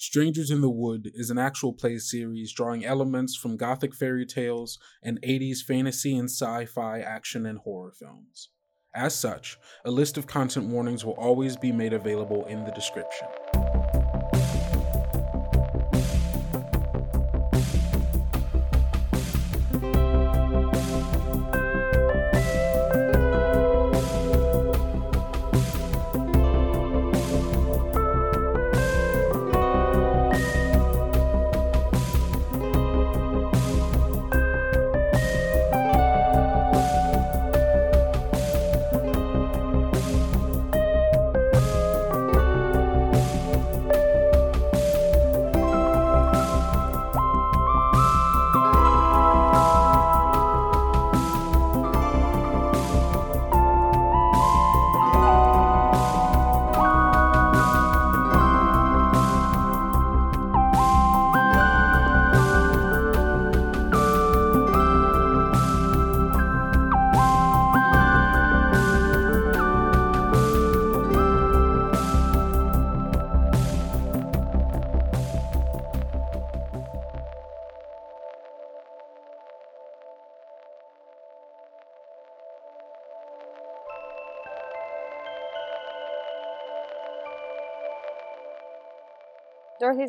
Strangers in the Wood is an actual play series drawing elements from gothic fairy tales and 80s fantasy and sci fi action and horror films. As such, a list of content warnings will always be made available in the description.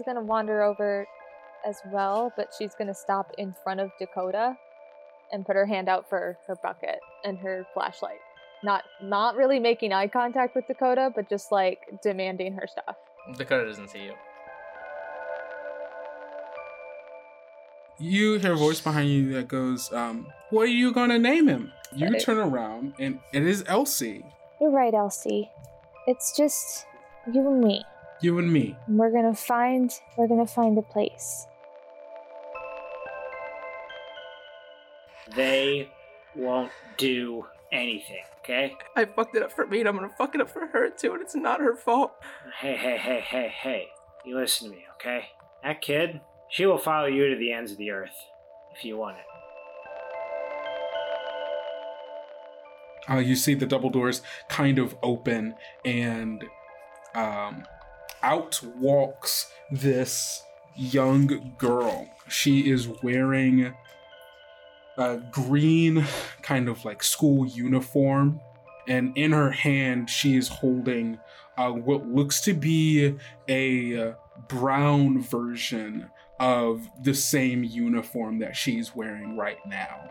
Dorothy's gonna wander over as well, but she's gonna stop in front of Dakota and put her hand out for her bucket and her flashlight. Not not really making eye contact with Dakota, but just like demanding her stuff. Dakota doesn't see you. You hear a voice behind you that goes, um, What are you gonna name him? You Right. turn around and it is Elsie. You're right, Elsie. It's just you and me. You and me. And we're gonna find we're gonna find a place. They won't do anything, okay? I fucked it up for me and I'm gonna fuck it up for her too, and it's not her fault. Hey, hey, hey, hey, hey. You listen to me, okay? That kid, she will follow you to the ends of the earth if you want it. Uh, you see the double doors kind of open, and um, out walks this young girl. She is wearing a green kind of like school uniform, and in her hand, she is holding uh, what looks to be a uh, brown version of the same uniform that she's wearing right now.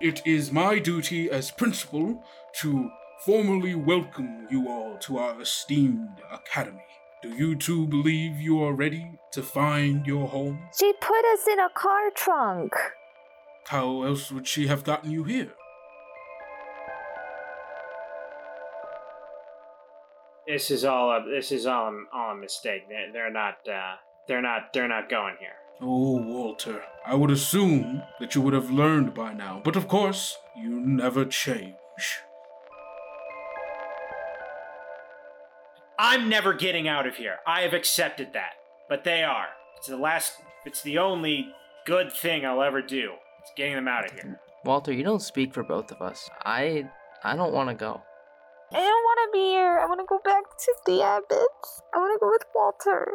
It is my duty as principal to formally welcome you all to our esteemed academy. Do you two believe you are ready to find your home? She put us in a car trunk. How else would she have gotten you here? This is all a this is all a, all a mistake. They're, they're not uh, they're not they're not going here. Oh, Walter, I would assume that you would have learned by now, but of course, you never change. I'm never getting out of here. I have accepted that. But they are. It's the last it's the only good thing I'll ever do. It's getting them out of here. Walter, you don't speak for both of us. I I don't want to go. I don't want to be here. I want to go back to the Abbots. I want to go with Walter.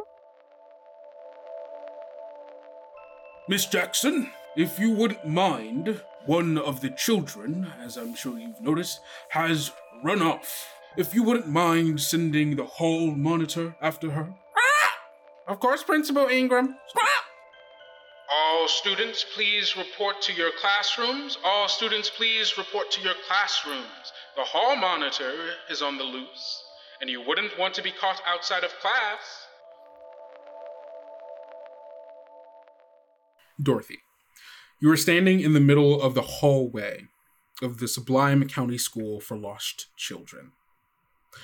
Miss Jackson, if you wouldn't mind, one of the children, as I'm sure you've noticed, has run off. If you wouldn't mind sending the hall monitor after her. Ah! Of course, Principal Ingram. Ah! All students, please report to your classrooms. All students, please report to your classrooms. The hall monitor is on the loose, and you wouldn't want to be caught outside of class. Dorothy, you are standing in the middle of the hallway of the Sublime County School for Lost Children.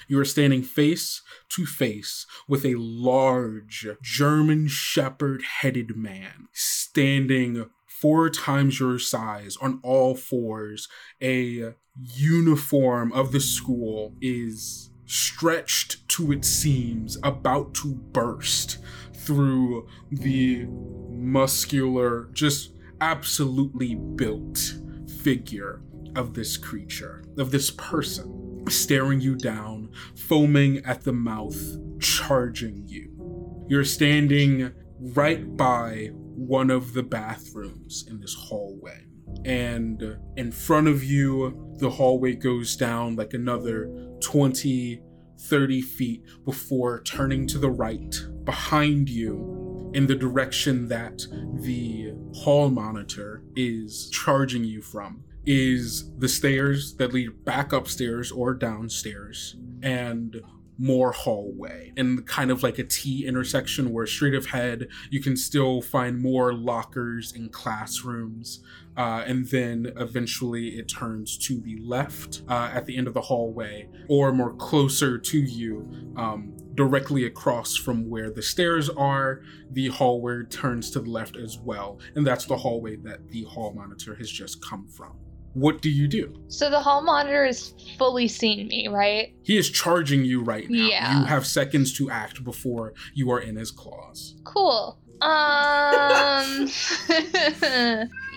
You are standing face to face with a large German Shepherd headed man standing four times your size on all fours. A uniform of the school is stretched to its seams, about to burst through the muscular, just absolutely built figure of this creature, of this person staring you down, foaming at the mouth, charging you. You're standing right by one of the bathrooms in this hallway. And in front of you, the hallway goes down like another 20, 30 feet before turning to the right. Behind you, in the direction that the hall monitor is charging you from, is the stairs that lead back upstairs or downstairs. And more hallway and kind of like a T intersection where straight ahead you can still find more lockers and classrooms. Uh, and then eventually it turns to the left uh, at the end of the hallway, or more closer to you, um, directly across from where the stairs are. The hallway turns to the left as well, and that's the hallway that the hall monitor has just come from. What do you do? So the hall monitor is fully seeing me, right? He is charging you right now. Yeah. You have seconds to act before you are in his claws. Cool. Um,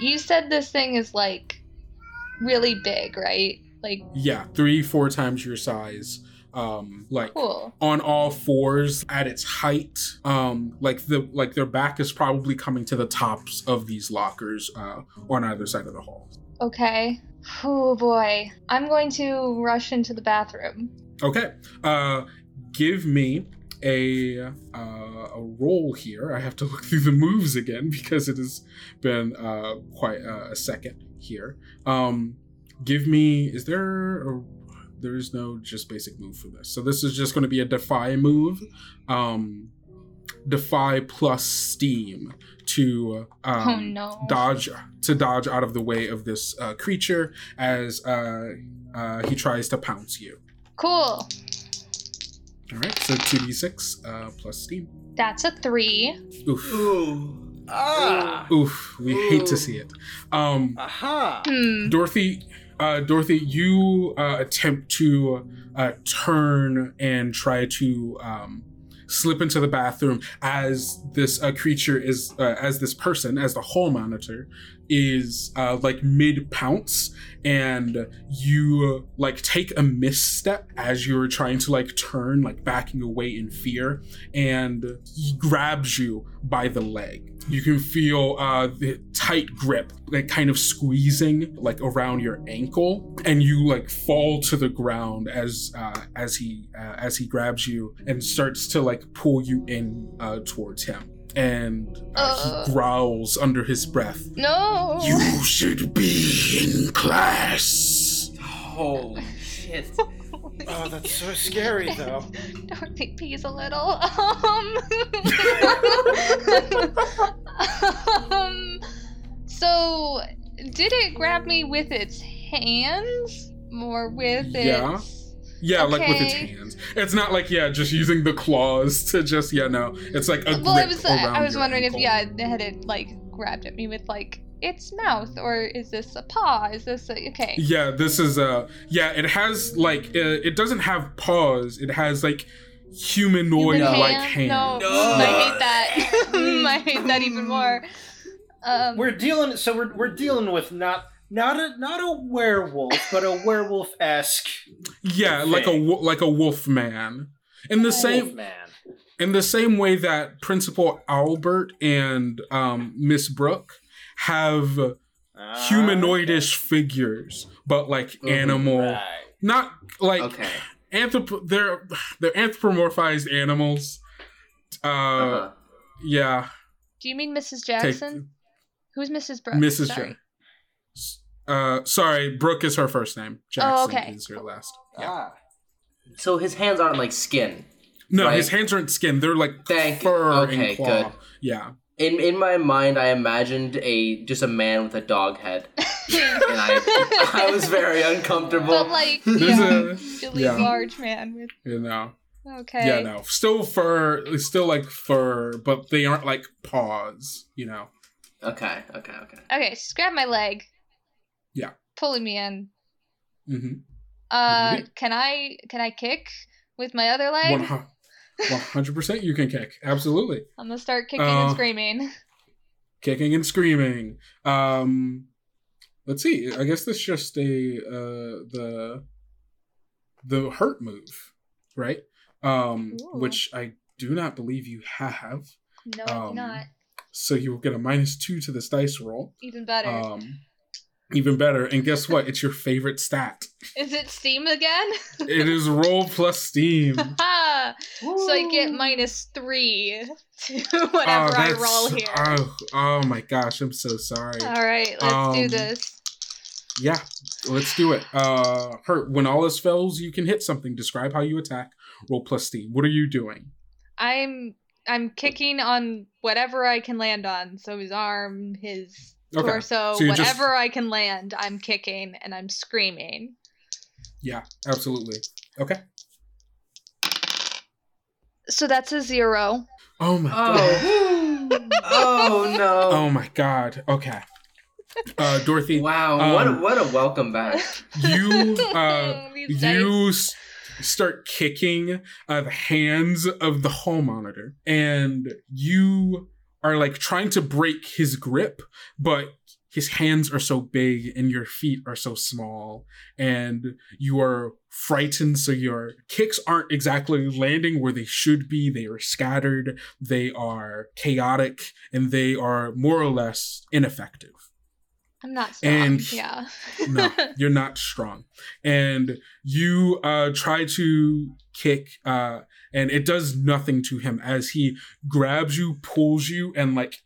you said this thing is like really big, right? Like Yeah, three, four times your size. Um, like cool. on all fours at its height. Um, like the like their back is probably coming to the tops of these lockers uh, on either side of the hall. Okay. Oh boy. I'm going to rush into the bathroom. Okay. Uh, give me a uh, a roll here. I have to look through the moves again because it has been uh, quite uh, a second here. Um, give me. Is there a there is no just basic move for this. So this is just going to be a defy move. Um, defy plus steam to um, oh no. dodge to dodge out of the way of this uh, creature as uh, uh, he tries to pounce you. Cool. All right, so two d six uh, plus steam. That's a three. Oof, Ooh. Ah. oof. We hate to see it. Um, Aha. Hmm. Dorothy, uh, Dorothy, you uh, attempt to uh, turn and try to um, slip into the bathroom as this uh, creature is, uh, as this person, as the hall monitor, is uh, like mid pounce, and you like take a misstep as you're trying to like turn, like backing away in fear, and he grabs you by the leg. You can feel uh, the tight grip, like kind of squeezing, like around your ankle, and you like fall to the ground as uh, as he uh, as he grabs you and starts to like pull you in uh, towards him. And uh, Uh. he growls under his breath. No. You should be in class. Holy shit. Oh, that's so scary, though. Don't Dorothy pees a little. Um. um. So, did it grab me with its hands, or with Yeah. its? Yeah, like with its hands. It's not like yeah, just using the claws to just yeah no. It's like a Well, I grip was I was wondering ankle. if yeah, it had it like grabbed at me with like its mouth, or is this a paw? Is this a, okay? Yeah, this is a yeah, it has like uh, it doesn't have paws. It has like humanoid Human like hand? hands. No, No. I hate that. I hate that even more. Um, We're dealing. So we're we're dealing with not not a not a werewolf, but a werewolf esque Yeah, like a like a wolf man. In the same man. in the same way that Principal Albert and um, Miss Brooke have Ah, humanoidish figures, but like Mhm. animal, Right. not like Okay. anthrop. They're they're anthropomorphized animals. Uh, Uh-huh. yeah. do you mean Mrs. Take Jackson? Who's Mrs. Brooks? Mrs. Sorry. Jackson. Uh, sorry, Brooke is her first name. Jackson Oh, okay. is her last. Yeah. Ah. So his hands aren't like skin. No, Right. his hands aren't skin. They're like Thank- fur okay, and claw. good. Yeah. In in my mind, I imagined a just a man with a dog head, and I I was very uncomfortable. But like, There's yeah, a- really yeah. large man with. You know. Okay. Yeah, no. Still fur. It's still like fur, but they aren't like paws. You know. okay, okay, okay. Okay, just grab my leg. Yeah. Pulling me in. Mm-hmm. Uh, do? can I can I kick with my other leg? One hundred percent. You can kick. Absolutely. I'm gonna start kicking Uh, and screaming. Kicking and screaming. Um. Let's see. I guess that's just a uh the. the hurt move, right? Um, Ooh. which I do not believe you have. No, I do Um, not. So you will get a minus two to this dice roll. Even better. Um, even better. And guess what? It's your favorite stat. Is it Steam again? It is roll plus steam. Ha! so I get minus three to whatever Oh, I roll here. Oh, oh my gosh, I'm so sorry. All right, let's do um, this. Yeah, let's do it. Uh, hurt. When all else fails, you can hit something. Describe how you attack. Roll plus steam. What are you doing? I'm I'm kicking on whatever I can land on. So his arm, his Okay. torso, So you just- whatever I can land, I'm kicking and I'm screaming. Yeah, absolutely. Okay. So that's a zero. Oh my god. Oh. oh no. Oh my god. Okay. Uh, Dorothy, Wow, what a, um, what a welcome back. you uh, you s- start kicking uh, the hands of the hall monitor and you are like trying to break his grip but his hands are so big and your feet are so small and you are frightened so your kicks aren't exactly landing where they should be. They are scattered. They are chaotic and they are more or less ineffective I'm not strong. And- yeah. no, you're not strong. And you uh try to kick uh and it does nothing to him as he grabs you, pulls you and like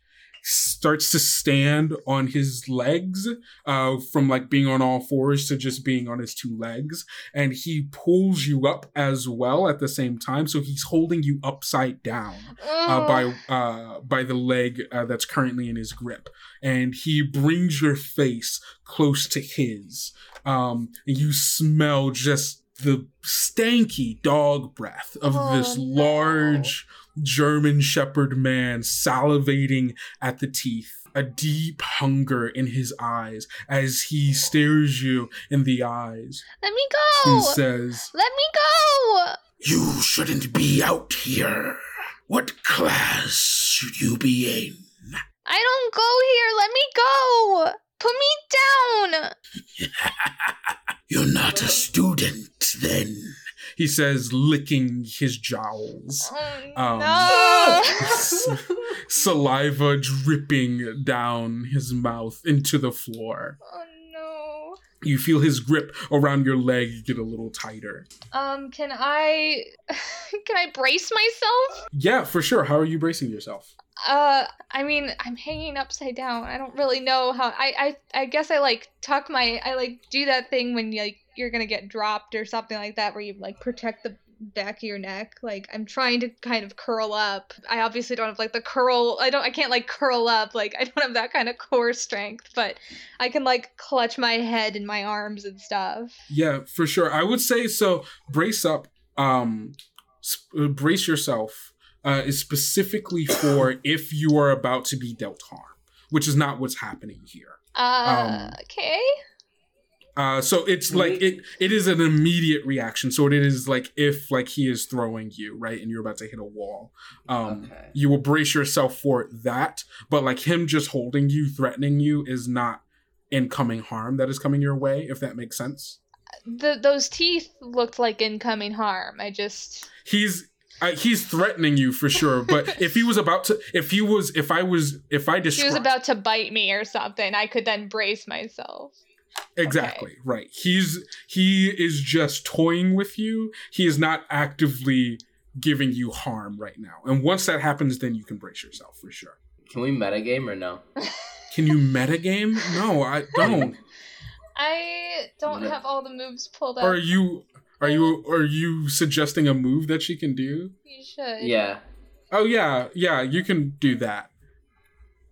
starts to stand on his legs uh from like being on all fours to just being on his two legs. And he pulls you up as well at the same time. So he's holding you upside down uh, by uh, by the leg uh, that's currently in his grip, and he brings your face close to his, um, and you smell just the stanky dog breath of Oh, this no. large German Shepherd man salivating at the teeth. A deep hunger in his eyes as he stares you in the eyes Let me go He says, Let me go. You shouldn't be out here. What class should you be in? I don't go here. Let me go. Put me down. You're not a student, then. He says, licking his jowls. Oh, Um, no. Saliva dripping down his mouth into the floor. oh. You feel his grip around your leg get a little tighter. Um, can I can I brace myself? Yeah, for sure. How are you bracing yourself? Uh, I mean, I'm hanging upside down. I don't really know how. I I I guess I like tuck my. I like do that thing when you, like you're gonna get dropped or something like that, where you like protect the back of your neck. Like I'm trying to kind of curl up. I obviously don't have like the curl. I don't. I can't like curl up. Like I don't have that kind of core strength, but I can like clutch my head and my arms and stuff. Yeah, for sure. I would say so. Brace up. Um, uh, brace yourself. Uh, is specifically for if you are about to be dealt harm, which is not what's happening here. Uh, Um, okay. Uh, so it's like it. It is an immediate reaction. So it is like if like he is throwing you right, and you're about to hit a wall. Um, Okay. you will brace yourself for that. But like him just holding you, threatening you, is not incoming harm that is coming your way. If that makes sense. The those teeth looked like incoming harm. I just. he's uh, he's threatening you for sure but if he was about to if he was if i was if i She describe was about to bite me or something. I could then brace myself. Exactly right. He's he is just toying with you. He is not actively giving you harm right now. And once that happens then you can brace yourself for sure. Can we metagame or no? can you metagame? No i don't. I don't have all the moves pulled up. are you are you are you suggesting a move that she can do? You should. Yeah. oh yeah yeah you can do that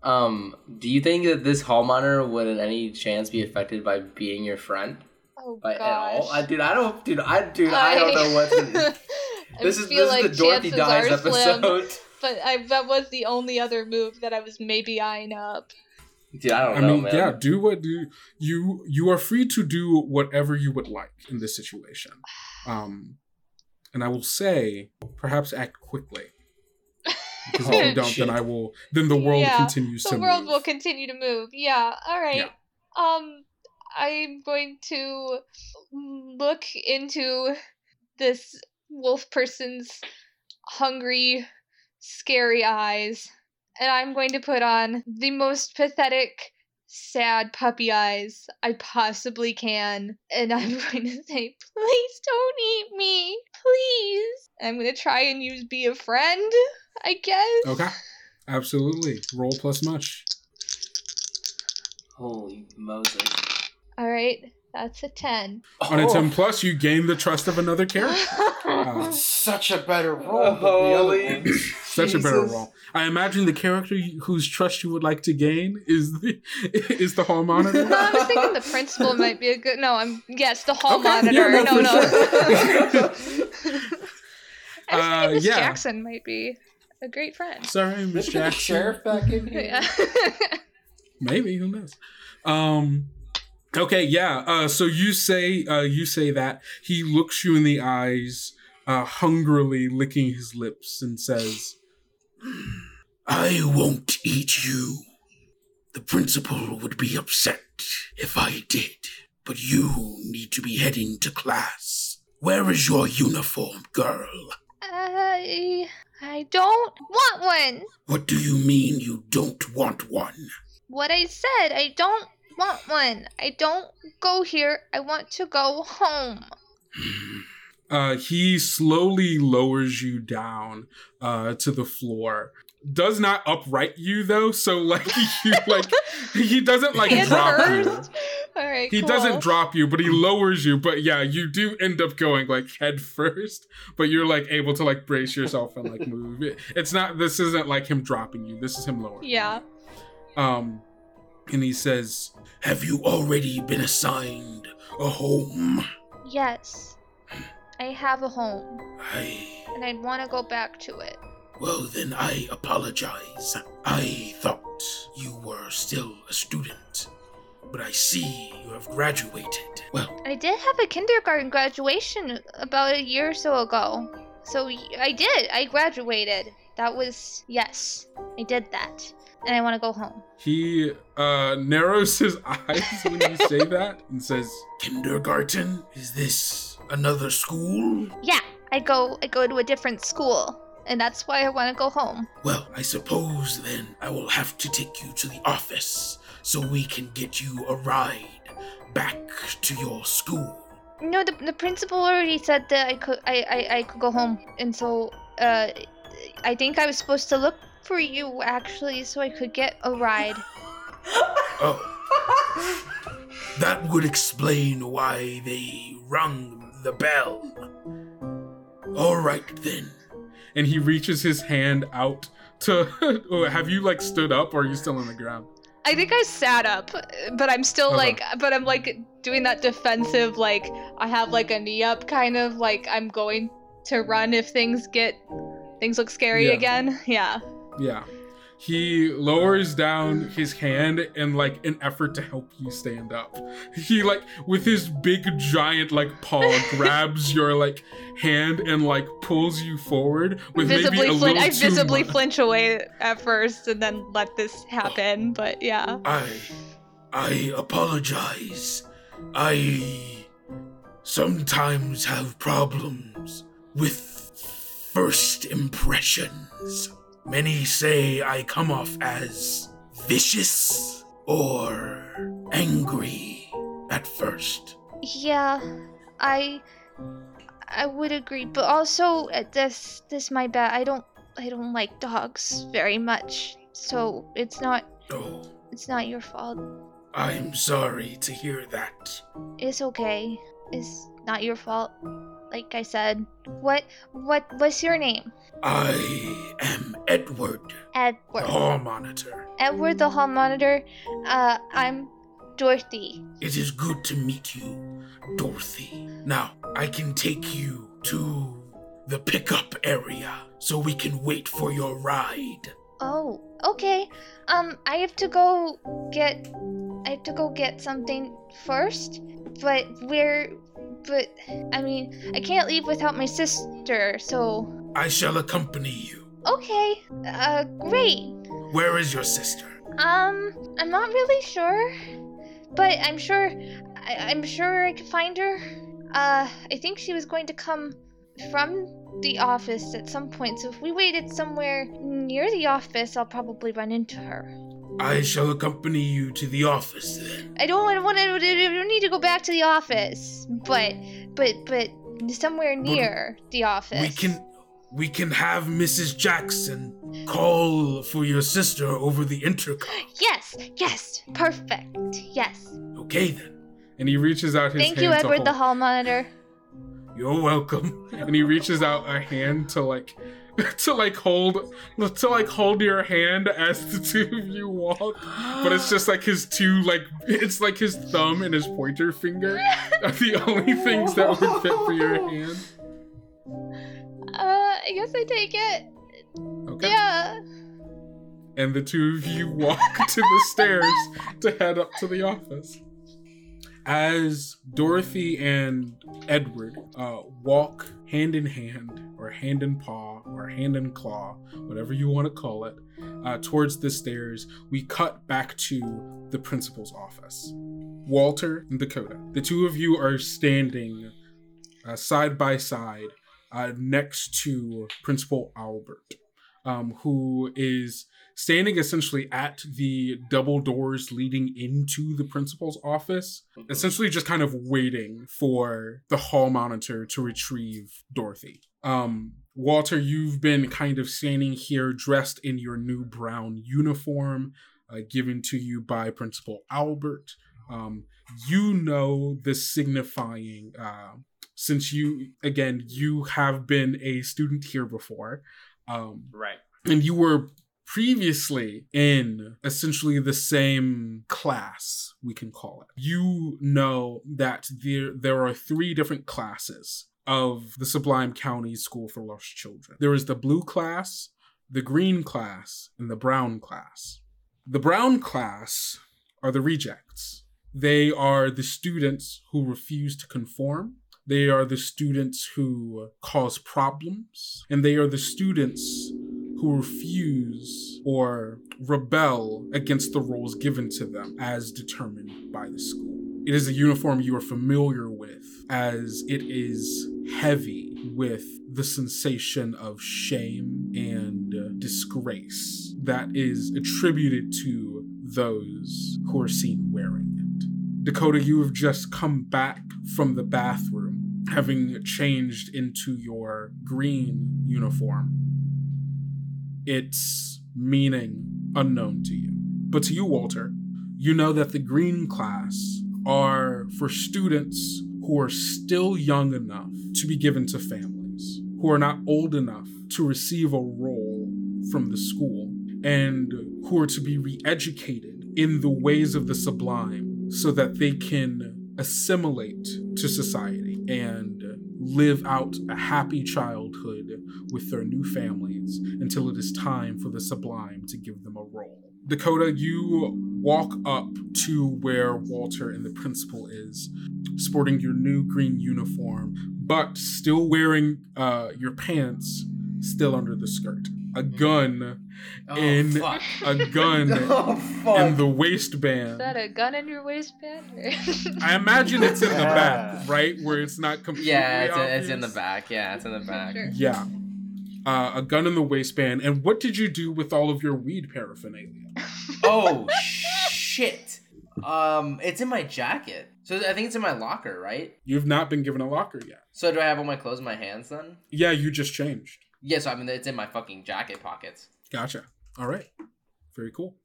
Um, do you think that this hall monitor would in any chance be affected by being your friend? Oh By, gosh. at all? I dude, I don't dude, I dude, I, don't know what to, This is this like is the Dorothy dies are slim, episode. but I, that was the only other move that I was maybe eyeing up. Dude, I don't know. I know, mean, man. yeah, do what do you you are free to do whatever you would like in this situation. Um and I will say perhaps act quickly. Because if you don't, then I will then the world Yeah, continues The world move. will continue to move. Yeah. All right. Yeah. Um, I'm going to look into this wolf person's hungry, scary eyes, and I'm going to put on the most pathetic, sad puppy eyes I possibly can, and I'm going to say, "Please don't eat me, please." I'm going to try and use be a friend, I guess. Okay. Absolutely. Roll plus much. Holy Moses. All right, that's a ten. On a Oh. 10 plus, you gain the trust of another character. Uh, Such a better roll than the Holy other ones. such a better Jesus. roll. I imagine the character you- whose trust you would like to gain is the is the hall monitor. No, I was thinking the principal might be a good. No, I'm yes, the hall Okay, monitor. yeah, no, no, no. for I was Uh, thinking Miss yeah. Jackson might be a great friend. Sorry, Miss Let's get the Jackson. sheriff back in here. Yeah. Maybe who knows? Um. Okay, yeah. Uh, so you say uh, you say that he looks you in the eyes, uh, hungrily licking his lips, and says, I won't eat you. The principal would be upset if I did, but you need to be heading to class. Where is your uniform, girl? I I don't want one. What do you mean you don't want one? What I said, I don't want one. I don't go here. I want to go home. uh, he slowly lowers you down uh, to the floor. Does not upright you though, so like you like he doesn't like Hand drop you. All right. He cool. doesn't drop you, but he lowers you. But yeah, you do end up going like head first, but you're like able to like brace yourself and like move. It, it's not. This isn't like him dropping you. This is him lowering. you. Yeah. Um, and he says, Have you already been assigned a home? Yes. I have a home, I. and I'd want to go back to it. Well, then I apologize. I thought you were still a student. But I see you have graduated. Well, I did have a kindergarten graduation about a year or so ago. So I did. I graduated. That was yes. I did that. And I want to go home. he uh narrows his eyes when you say that and says, kindergarten? Is this another school? Yeah, I go I go to a different school. And that's why I want to go home. Well, I suppose then I will have to take you to the office so we can get you a ride back to your school. No, the, the principal already said that I could I, I, I could go home. And so uh I think I was supposed to look for you actually so I could get a ride. Oh. That would explain why they rung the bell. All right then. And he reaches his hand out to. oh, have you like stood up or are you still on the ground? I think I sat up, but I'm still Okay. like, but I'm like doing that defensive, like I have like a knee up, kind of like I'm going to run if things get, things look scary Yeah. again. Yeah. Yeah. He lowers down his hand in like an effort to help you stand up. He like with his big giant like paw grabs your like hand and like pulls you forward with visibly maybe a flinch. little I visibly much. flinch away at first, and then let this happen. But yeah. I. I apologize. I sometimes have problems with first impressions. Many say I come off as vicious or angry at first. Yeah, I I would agree, but also uh, this this my bad. I don't I don't like dogs very much, so it's not Oh, it's not your fault. I'm sorry to hear that. It's okay. It's not your fault. Like I said, what what what's your name? I am Edward, Edward. the hall monitor. Edward the hall monitor. Uh, I'm Dorothy. It is good to meet you, Dorothy. Now, I can take you to the pickup area so we can wait for your ride. Oh, okay. Um, I have to go get. I have to go get something first. But we're. But I mean, I can't leave without my sister. So I shall accompany you. okay. Uh, great. Where is your sister? Um, I'm not really sure, but I'm sure. I, I'm sure I can find her. Uh, I think she was going to come from the office at some point, so if we waited somewhere near the office, I'll probably run into her. I shall accompany you to the office then. I don't want to. I don't need to go back to the office, but but but somewhere near the office. We can we can have Mrs. Jackson call for your sister over the intercom. Yes, yes, perfect. Yes. Okay then. And he reaches out his hand. Thank hand you, to Edward, hold- the hall monitor. You're welcome. and he reaches out a hand to like to like hold to like hold your hand as the two of you walk but it's just like his two like it's like his thumb and his pointer finger are the only things that would fit for your hand Uh, I guess I take it. okay Yeah. and the two of you walk to the stairs to head up to the office. As Dorothy and Edward uh, walk hand in hand, or hand and paw, or hand and claw, whatever you want to call it, uh, towards the stairs, we cut back to the principal's office. Walter and Dakota, the two of you are standing uh, side by side uh, next to Principal Albert, um, who is standing essentially at the double doors leading into the principal's office, essentially just kind of waiting for the hall monitor to retrieve Dorothy. Um, Walter, you've been kind of standing here dressed in your new brown uniform, uh, given to you by Principal Albert. Um, you know the signifying, uh, since you, again, you have been a student here before. Um, Right. and you were previously in essentially the same class we can call it you know that there there are three different classes of the sublime county school for lost children. There is the blue class the green class and the brown class. The brown class are the rejects. They are the students who refuse to conform. They are the students who cause problems. And they are the students who refuse or rebel against the roles given to them as determined by the school. It is a uniform you are familiar with, as it is heavy with the sensation of shame and uh, disgrace that is attributed to those who are seen wearing it. Dakota, you have just come back from the bathroom, having changed into your green uniform its meaning unknown to you. But to you, Walter, you know that the green class are for students who are still young enough to be given to families, who are not old enough to receive a role from the school, and who are to be re educated in the ways of the sublime so that they can assimilate to society and live out a happy childhood with their new families until it is time for the sublime to give them a role. Dakota, you walk up to where Walter and the principal is, sporting your new green uniform, but still wearing uh, your pants still under the skirt. A gun Oh, in fuck. a gun Oh, in fuck. the Is waistband. that a gun in your waistband? I imagine it's in the back, right, where it's not completely Yeah, it's, it's in the back. Yeah, it's in the back. Sure. Yeah. Uh, a gun in the waistband. And what did you do with all of your weed paraphernalia? Oh shit. Um, it's in my jacket. So I think it's in my locker, right? You've not been given a locker yet. So do I have all my clothes in my hands then? Yeah, you just changed. Yeah, so I mean it's in my fucking jacket pockets. Gotcha. All right. Very cool.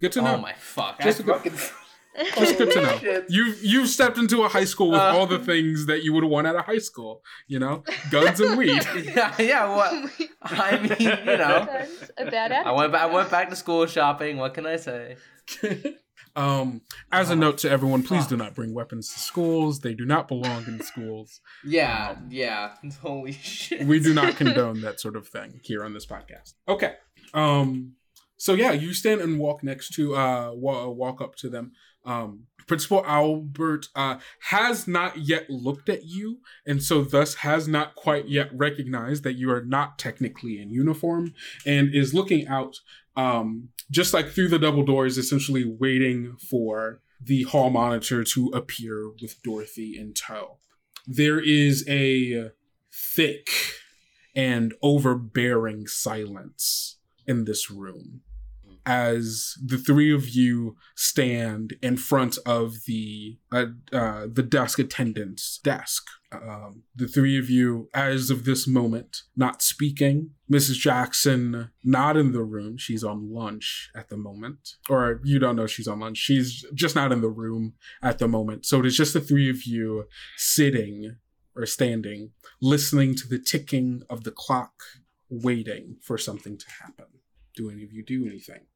Good to know. Oh my fuck. Just I a good- fucking Just good to know. Shit. You've you've stepped into a high school with Uh. all the things that you would want at a high school. You know, guns and weed. yeah, yeah, what I mean, you know. That's a bad I went back I went back to school shopping, what can I say? um, as a note to everyone, please do not bring weapons to schools. They do not belong in schools. Yeah, yeah. Holy shit. we do not condone that sort of thing here on this podcast. Okay. Um so yeah, you stand and walk next to uh walk up to them. Um Principal Albert uh has not yet looked at you and so thus has not quite yet recognized that you are not technically in uniform and is looking out um just like through the double doors essentially waiting for the hall monitor to appear with Dorothy in tow. there is a thick and overbearing silence in this room as the three of you stand in front of the uh, uh, the desk attendant's desk. Um, the three of you, as of this moment, not speaking. Mrs. Jackson not in the room. She's on lunch at the moment, or you don't know she's on lunch. She's just not in the room at the moment. So it is just the three of you sitting or standing, listening to the ticking of the clock, waiting for something to happen. Do any of you do anything?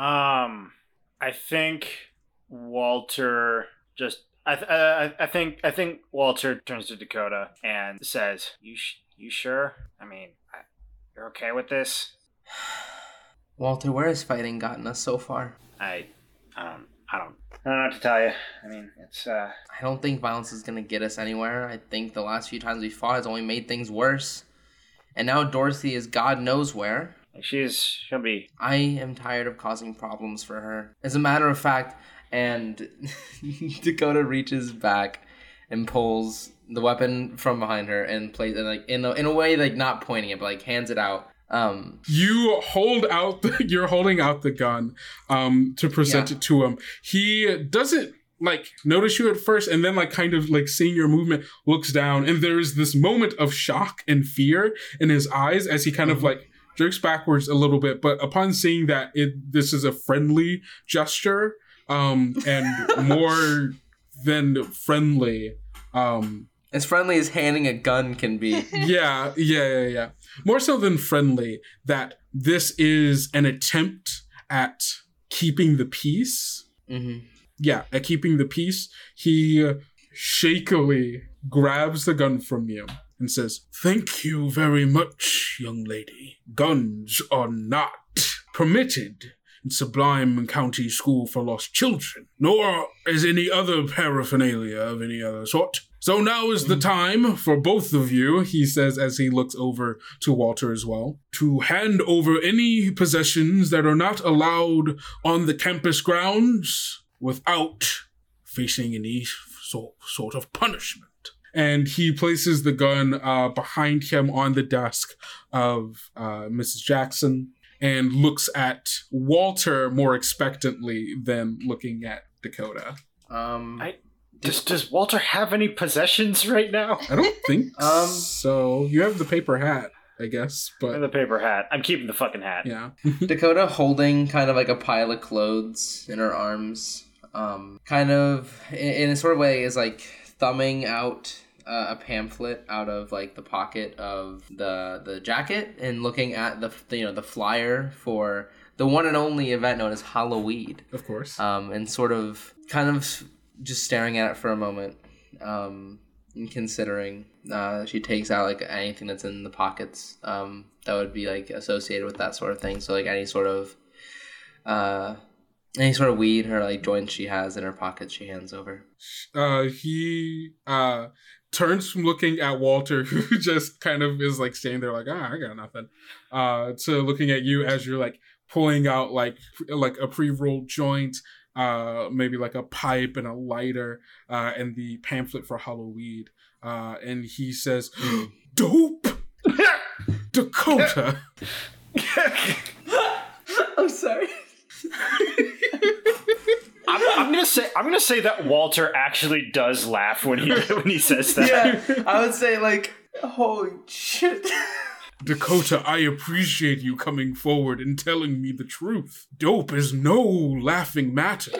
Um, I think Walter just. I, th- I I think I think Walter turns to Dakota and says, "You sh- you sure? I mean, I, you're okay with this? Walter, where has fighting gotten us so far? I I don't I don't I don't know what to tell you. I mean, it's uh I don't think violence is gonna get us anywhere. I think the last few times we fought has only made things worse. And now Dorothy is God knows where. She's she'll be I am tired of causing problems for her. As a matter of fact, and Dakota reaches back and pulls the weapon from behind her and plays it like in a, in a way like not pointing it, but like hands it out. Um, You hold out the, you're holding out the gun um to present Yeah. it to him. He doesn't like notice you at first and then like kind of like seeing your movement looks down and there's this moment of shock and fear in his eyes as he kind of like jerks backwards a little bit but upon seeing that it this is a friendly gesture um and more than friendly um as friendly as handing a gun can be. yeah, yeah, yeah, yeah. More so than friendly, that this is an attempt at keeping the peace. hmm Yeah, at keeping the peace. He shakily grabs the gun from you and says, Thank you very much, young lady. Guns are not permitted in Sublime County School for Lost Children, nor is any other paraphernalia of any other sort. So now is the time for both of you, he says as he looks over to Walter as well, to hand over any possessions that are not allowed on the campus grounds without facing any sort, sort of punishment. And he places the gun uh, behind him on the desk of uh, Mrs. Jackson and looks at Walter more expectantly than looking at Dakota. Um, I- does does Walter have any possessions right now? I don't think Um, so. You have the paper hat, I guess, And but the paper hat. I'm keeping the fucking hat. yeah. Dakota holding kind of like a pile of clothes in her arms, um, kind of in, in a sort of way is like thumbing out uh, a pamphlet out of like the pocket of the the jacket and looking at the you know the flyer for the one and only event known as Halloween, Of course. um, and sort of kind of just staring at it for a moment, um, and considering. Uh, she takes out like anything that's in the pockets um, that would be like associated with that sort of thing. So like any sort of uh, any sort of weed or like joints she has in her pocket, she hands over. uh he uh turns from looking at Walter, who just kind of is like standing there like, ah, I got nothing, uh, to looking at you as you're like pulling out like like a pre-rolled joint, uh, maybe like a pipe and a lighter, uh, and the pamphlet for Halloween. Uh, and he says, "Dope, Dakota." I'm sorry. I'm, I'm gonna say I'm gonna say that Walter actually does laugh when he when he says that. yeah, I would say like, holy shit. Dakota, I appreciate you coming forward and telling me the truth. Dope is no laughing matter.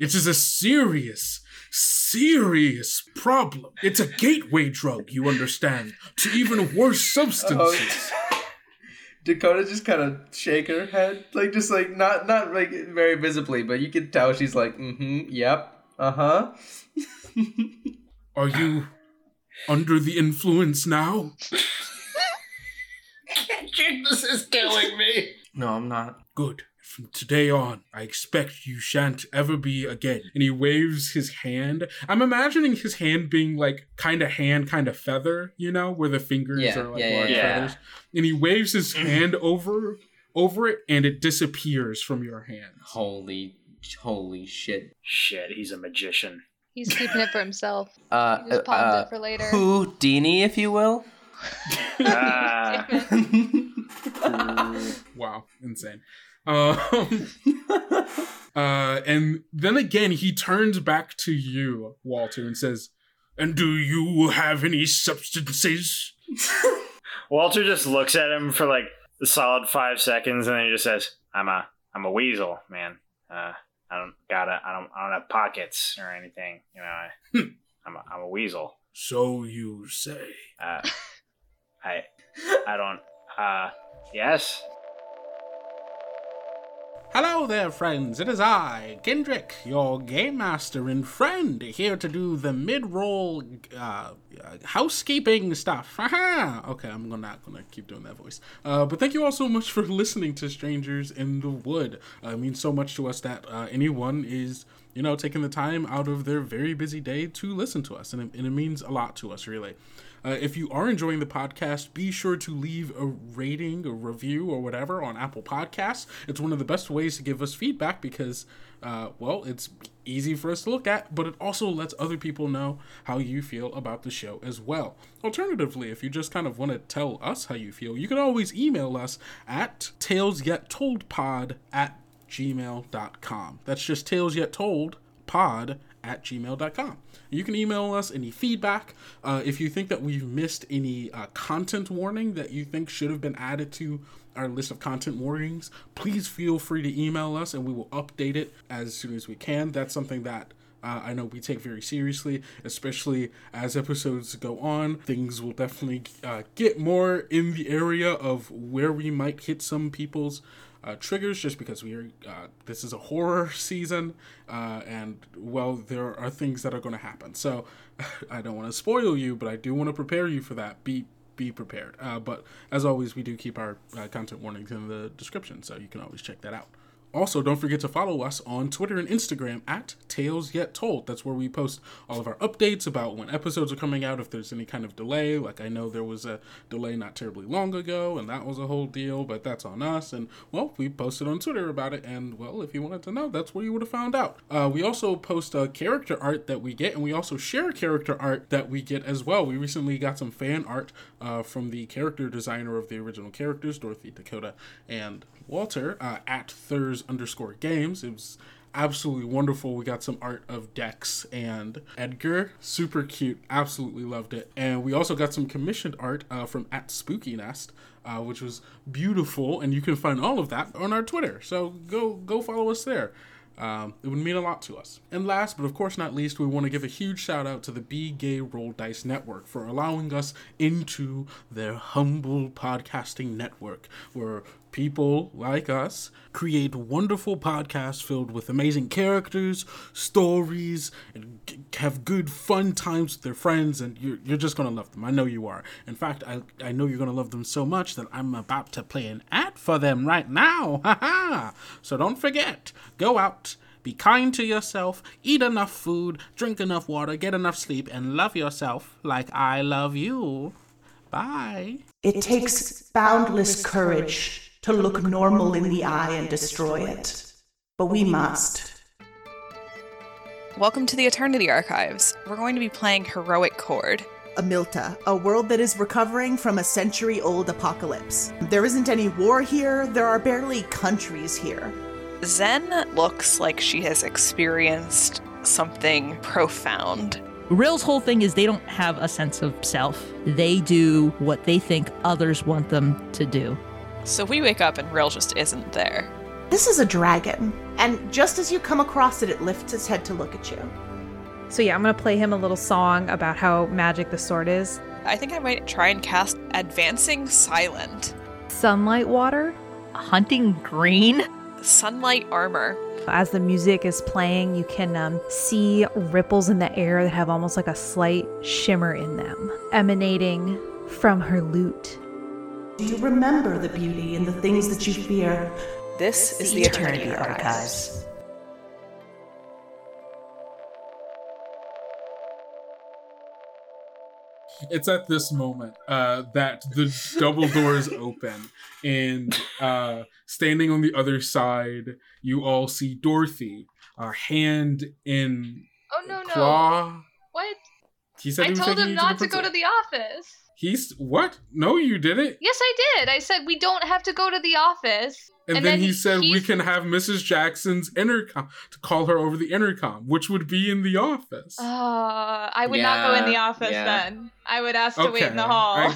It is a serious, serious problem. It's a gateway drug, you understand, to even worse oh, substances. Dakota just kind of shake her head, like just like not not like very visibly, but you can tell she's like, mm-hmm, yep, uh huh. Are you under the influence now? this is killing me. No, I'm not. Good. From today on, I expect you shan't ever be again. And he waves his hand. I'm imagining his hand being like kind of hand, kind of feather, you know, where the fingers Yeah, are like yeah, yeah, large yeah. feathers. And he waves his hand over over it, and it disappears from your hands. Holy, holy shit. Shit, he's a magician. He's keeping it for himself. Uh, He just palmed uh, it for later. Houdini, if you will. Ah. Wow, insane. Um, uh, and then again, he turns back to you, Walter, and says, "And do you have any substances?" Walter just looks at him for like the solid five seconds, and then he just says, "I'm a I'm a weasel, man. Uh, I don't gotta I don't I don't have pockets or anything. You know, I, Hmm. I'm a, I'm a weasel. So you say. Uh, I I don't. Uh, yes. Hello there, friends. It is I, Kendrick, your game master and friend, here to do the mid-roll uh, uh, housekeeping stuff. Okay, I'm not gonna keep doing that voice. Uh, but thank you all so much for listening to Strangers in the Wood. Uh, it means so much to us that uh, anyone is, you know, taking the time out of their very busy day to listen to us, and it, and it means a lot to us, really. Uh, if you are enjoying the podcast, be sure to leave a rating, a review, or whatever on Apple Podcasts. It's one of the best ways to give us feedback because, uh, well, it's easy for us to look at, but it also lets other people know how you feel about the show as well. Alternatively, if you just kind of want to tell us how you feel, you can always email us at talesyettoldpod at gmail.com. That's just tales yet told pod at gmail.com. You can email us any feedback. Uh, if you think that we've missed any uh, content warning that you think should have been added to our list of content warnings, please feel free to email us and we will update it as soon as we can. That's something that uh, I know we take very seriously, especially as episodes go on. Things will definitely uh, get more in the area of where we might hit some people's uh, triggers just because we are uh, this is a horror season uh, and well there are things that are going to happen. So i don't want to spoil you but i do want to prepare you for that. Be be prepared. Uh, but as always we do keep our uh, content warnings in the description so you can always check that out also, don't forget to follow us on Twitter and Instagram at Tales Yet Told. That's where we post all of our updates about when episodes are coming out, if there's any kind of delay. Like, I know there was a delay not terribly long ago, and that was a whole deal, but that's on us. And, well, we posted on Twitter about it, and, well, if you wanted to know, that's where you would have found out. Uh, we also post uh, character art that we get, and we also share character art that we get as well. We recently got some fan art uh, from the character designer of the original characters, Dorothy, Dakota, and Walter uh, at Thurs underscore games. It was absolutely wonderful. We got some art of Dex and Edgar. Super cute. Absolutely loved it. And we also got some commissioned art uh, from at Spooky Nest. Uh, which was beautiful, and you can find all of that on our Twitter. So go go follow us there. Um, it would mean a lot to us. And last, but of course not least, we want to give a huge shout out to the Be Gay Roll Dice Network for allowing us into their humble podcasting network, where people like us create wonderful podcasts filled with amazing characters, stories, and g- have good fun times with their friends, and you're, you're just going to love them. I know you are. In fact, I, I know you're going to love them so much that I'm about to play an ad for them right now. Ha ha! So don't forget, go out. Be kind to yourself, eat enough food, drink enough water, get enough sleep, and love yourself like I love you. Bye. It takes boundless courage to look normal in the eye and destroy it. But we must. Welcome to the Eternity Archives. We're going to be playing Heroic Chord. Amilta, a world that is recovering from a century old apocalypse. There isn't any war here, there are barely countries here. Zen looks like she has experienced something profound. Rill's whole thing is they don't have a sense of self. They do what they think others want them to do. So we wake up and Rill just isn't there. This is a dragon, and just as you come across it, it lifts its head to look at you. So yeah, I'm gonna play him a little song about how magic the sword is. I think I might try and cast Advancing Silent. Sunlight water. Hunting green. Sunlight armor. As the music is playing, you can um, see ripples in the air that have almost like a slight shimmer in them, emanating from her lute. Do you remember the beauty in the things that you fear? This is the Eternity Archives. It's at this moment uh, that the double doors open, and uh, standing on the other side, you all see Dorothy, uh, hand in Oh no, no. Claw. What? He said I he told him not to to go to the office. He's what? No, you didn't. Yes, I did. I said we don't have to go to the office. And, then, he said we can have Mrs. Jackson's intercom to call her over the intercom, which would be in the office. Uh, I would not go in the office yeah. then. I would ask to wait in the Okay, hall.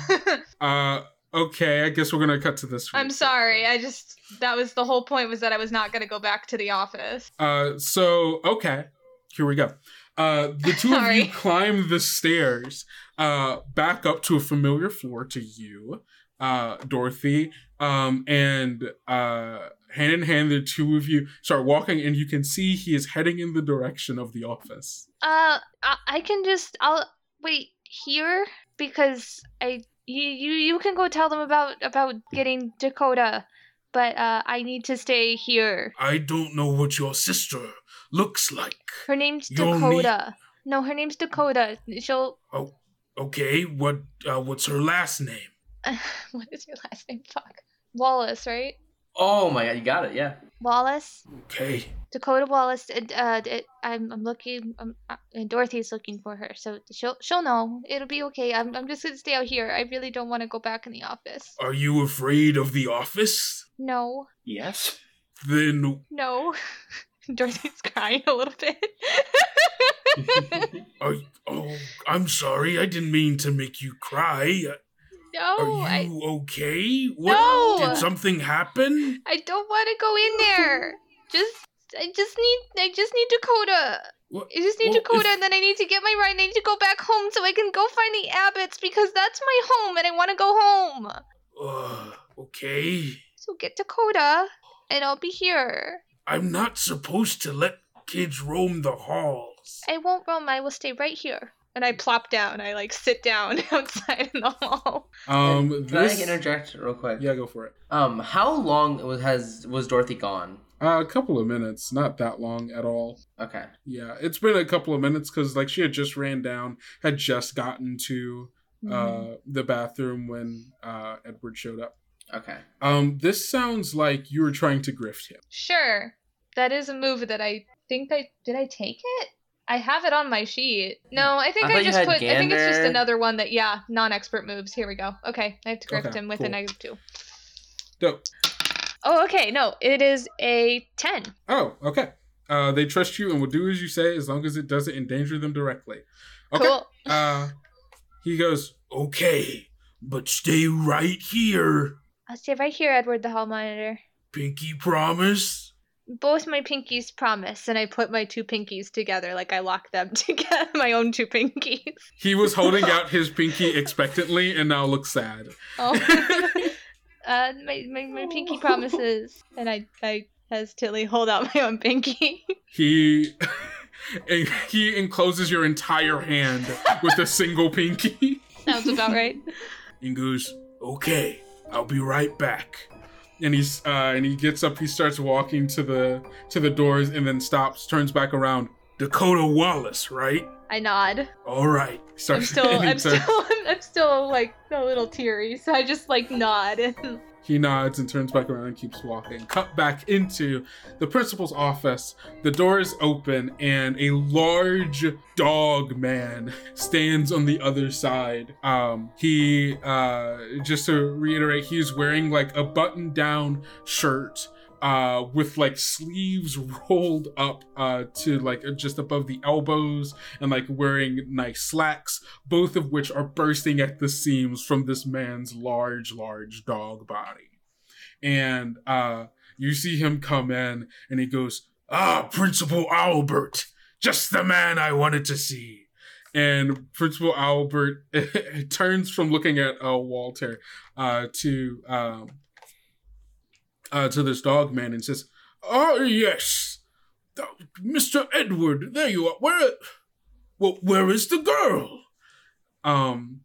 Uh, okay, I guess we're gonna cut to this. One. I'm sorry. I just that was the whole point was that I was not going to go back to the office. Uh, so okay, here we go. Uh, the two of you climb the stairs, uh, back up to a familiar floor to you, uh, Dorothy, um, and uh, hand in hand, the two of you start walking, and you can see he is heading in the direction of the office. Uh, I, I can just I'll wait here because I you you you can go tell them about about getting Dakota, but uh I need to stay here. I don't know what your sister looks like. Her name's You'll Dakota. No, her name's Dakota. She'll. Oh, okay. What? Uh, what's her last name? what is your last name? Fuck. Wallace, right? Oh my god, you got it. Yeah. Wallace. Okay. Dakota Wallace. Uh, uh, it, I'm I'm looking. Um, uh, and Dorothy's looking for her, so she'll she'll know. It'll be okay. I'm I'm just gonna stay out here. I really don't want to go back in the office. Are you afraid of the office? No, Yes. Then no. Dorothy's crying a little bit. are oh, I'm sorry. I didn't mean to make you cry. No, Are I you okay? What? No! Did something happen? I don't want to go in there. Just I just need I just need Dakota. What? I just need Well, Dakota, if- and then I need to get my ride. and I need to go back home so I can go find the Abbotts because that's my home, and I want to go home. Uh, okay. So get Dakota, and I'll be here. I'm not supposed to let kids roam the halls. I won't roam. I will stay right here. And I plop down. I like sit down outside in the hall. Um, Can this I interject real quick? yeah, go for it. Um, how long was has was Dorothy gone? Uh, a couple of minutes, not that long at all. Okay. Yeah, it's been a couple of minutes because like she had just ran down, had just gotten to uh Mm-hmm. the bathroom when uh Edward showed up. Okay. Um, this sounds like you were trying to grift him. Sure. That is a move that I think I did I take it? I have it on my sheet. No, I think I I, just had put I think it's just another one that yeah, non-expert moves. Here we go. Okay, I have to grift Okay, him with cool. a negative 2. Dope. Oh, okay. No, it is a 10. Oh, okay. Uh, they trust you and will do as you say as long as it doesn't endanger them directly. Okay. Cool. Uh, he goes, Okay, but stay right here. I'll stay right here, Edward the hall monitor. Pinky promise. Both my pinkies promise, and I put my two pinkies together, like I lock them together, my own two pinkies. he was holding out his pinky expectantly and now looks sad. Oh. uh, my, my, my pinky promises, and I, I hesitantly hold out my own pinky. He he encloses your entire hand with a single pinky. Sounds about right. And goes, Okay, I'll be right back. and he's uh, and he gets up. He starts walking to the to the doors, and then stops, turns back around. Dakota Wallace, right? I nod. All right. I'm still, I'm turns- still, I'm still like a little teary, so I just like nod. And He nods and turns back around and keeps walking. Cut back into the principal's office. The door is open, and a large dog man stands on the other side. Um, he, uh, just to reiterate, he's wearing like a button down shirt. Uh, with like sleeves rolled up uh, to like just above the elbows and like wearing nice slacks, both of which are bursting at the seams from this man's large, large dog body. And uh, you see him come in and he goes, Ah, Principal Albert. Just the man I wanted to see. and Principal Albert turns from looking at uh, Walter uh, to um, uh, to this dog man and says, Oh, yes. Uh, Mr. Edward, there you are. Where, well, where is the girl? um,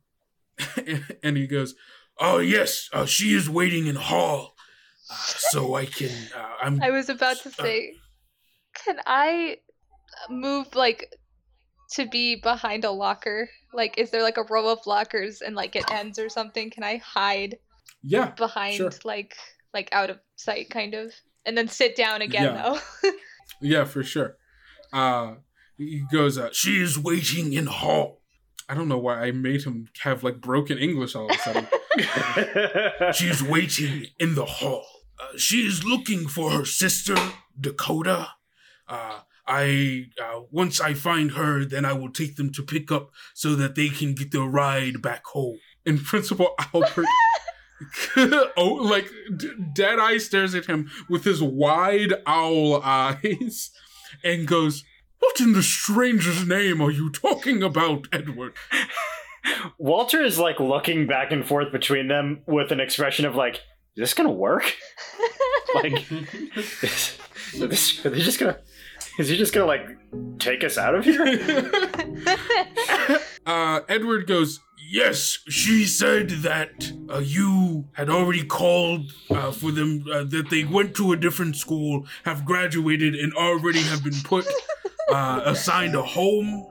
and he goes, Oh, yes. Uh, she is waiting in hall. Uh, so I can, uh, I'm, I was about to say, can I move like to be behind a locker? Like, is there like a row of lockers and like it ends or something? Can I hide "Yeah, behind sure. like like out of sight kind of, and then sit down again Yeah. though? Yeah, for sure. Uh, he goes, uh, She is waiting in hall. I don't know why I made him have like broken English all of a sudden. She is waiting in the hall. Uh, she is looking for her sister, Dakota. Uh, I uh, once I find her, then I will take them to pick up so that they can get their ride back home. And Principal Albert, oh, like d- dead eye stares at him with his wide owl eyes, and goes, "What in the stranger's name are you talking about, Edward?" Walter is like looking back and forth between them with an expression of like, "Is this gonna work? like, is, are this, are they just gonna? Is he just gonna like take us out of here?" Uh, Edward goes, Yes, she said that uh, you had already called uh, for them, uh, that they went to a different school, have graduated, and already have been put, uh, assigned a home.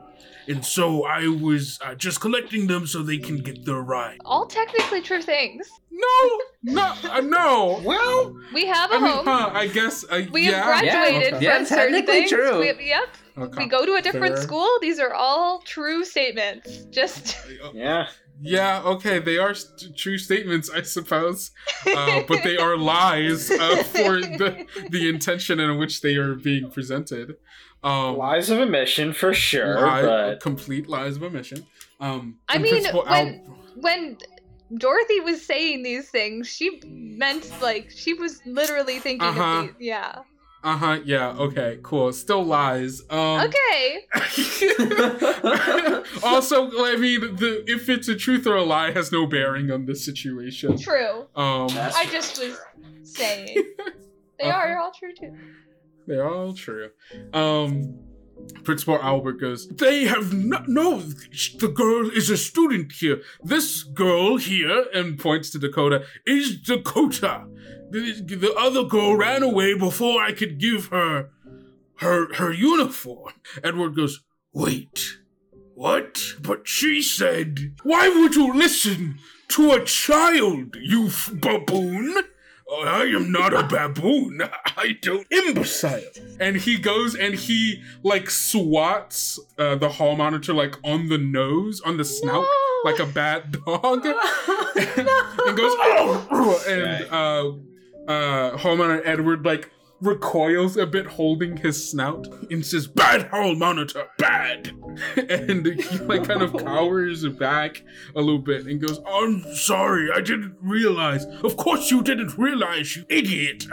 And so I was uh, just collecting them so they can get their ride. All technically true things. No, no, uh, no. Well, We have a I mean, home. huh, I guess. Uh, We yeah. have graduated Yeah, from certain technically things. true. We, yep. Okay. We go to a different Fair. school. These are all true statements. Just yeah. Yeah, okay, they are st- true statements, I suppose, uh, but they are lies uh, for the the intention in which they are being presented. Um, Lies of omission for sure, lie- but complete lies of omission. Um, I mean, when Al- when Dorothy was saying these things, she meant like she was literally thinking Uh-huh. of these. Yeah. Uh huh, yeah, okay, cool. Still lies. Um, Okay. also, I mean, the if it's a truth or a lie has no bearing on this situation. True. Um, I just was saying. They are they're all true too. They're all true. Um, Principal Albert goes, They have no, no, the girl is a student here. This girl here, and points to Dakota, is Dakota. The, the other girl ran away before I could give her her her uniform. Edward goes, Wait, what? But she said, Why would you listen to a child, you f- baboon? I am not a baboon. I don't imbecile. And he goes and he like swats uh, the hall monitor like on the nose, on the snout, like a bad dog, and goes oh, and uh, uh, hall monitor Edward like recoils a bit, holding his snout, and says, "Bad hall monitor, bad." and he like kind of cowers back a little bit and goes, "I'm sorry, I didn't realize. Of course you didn't realize, you idiot."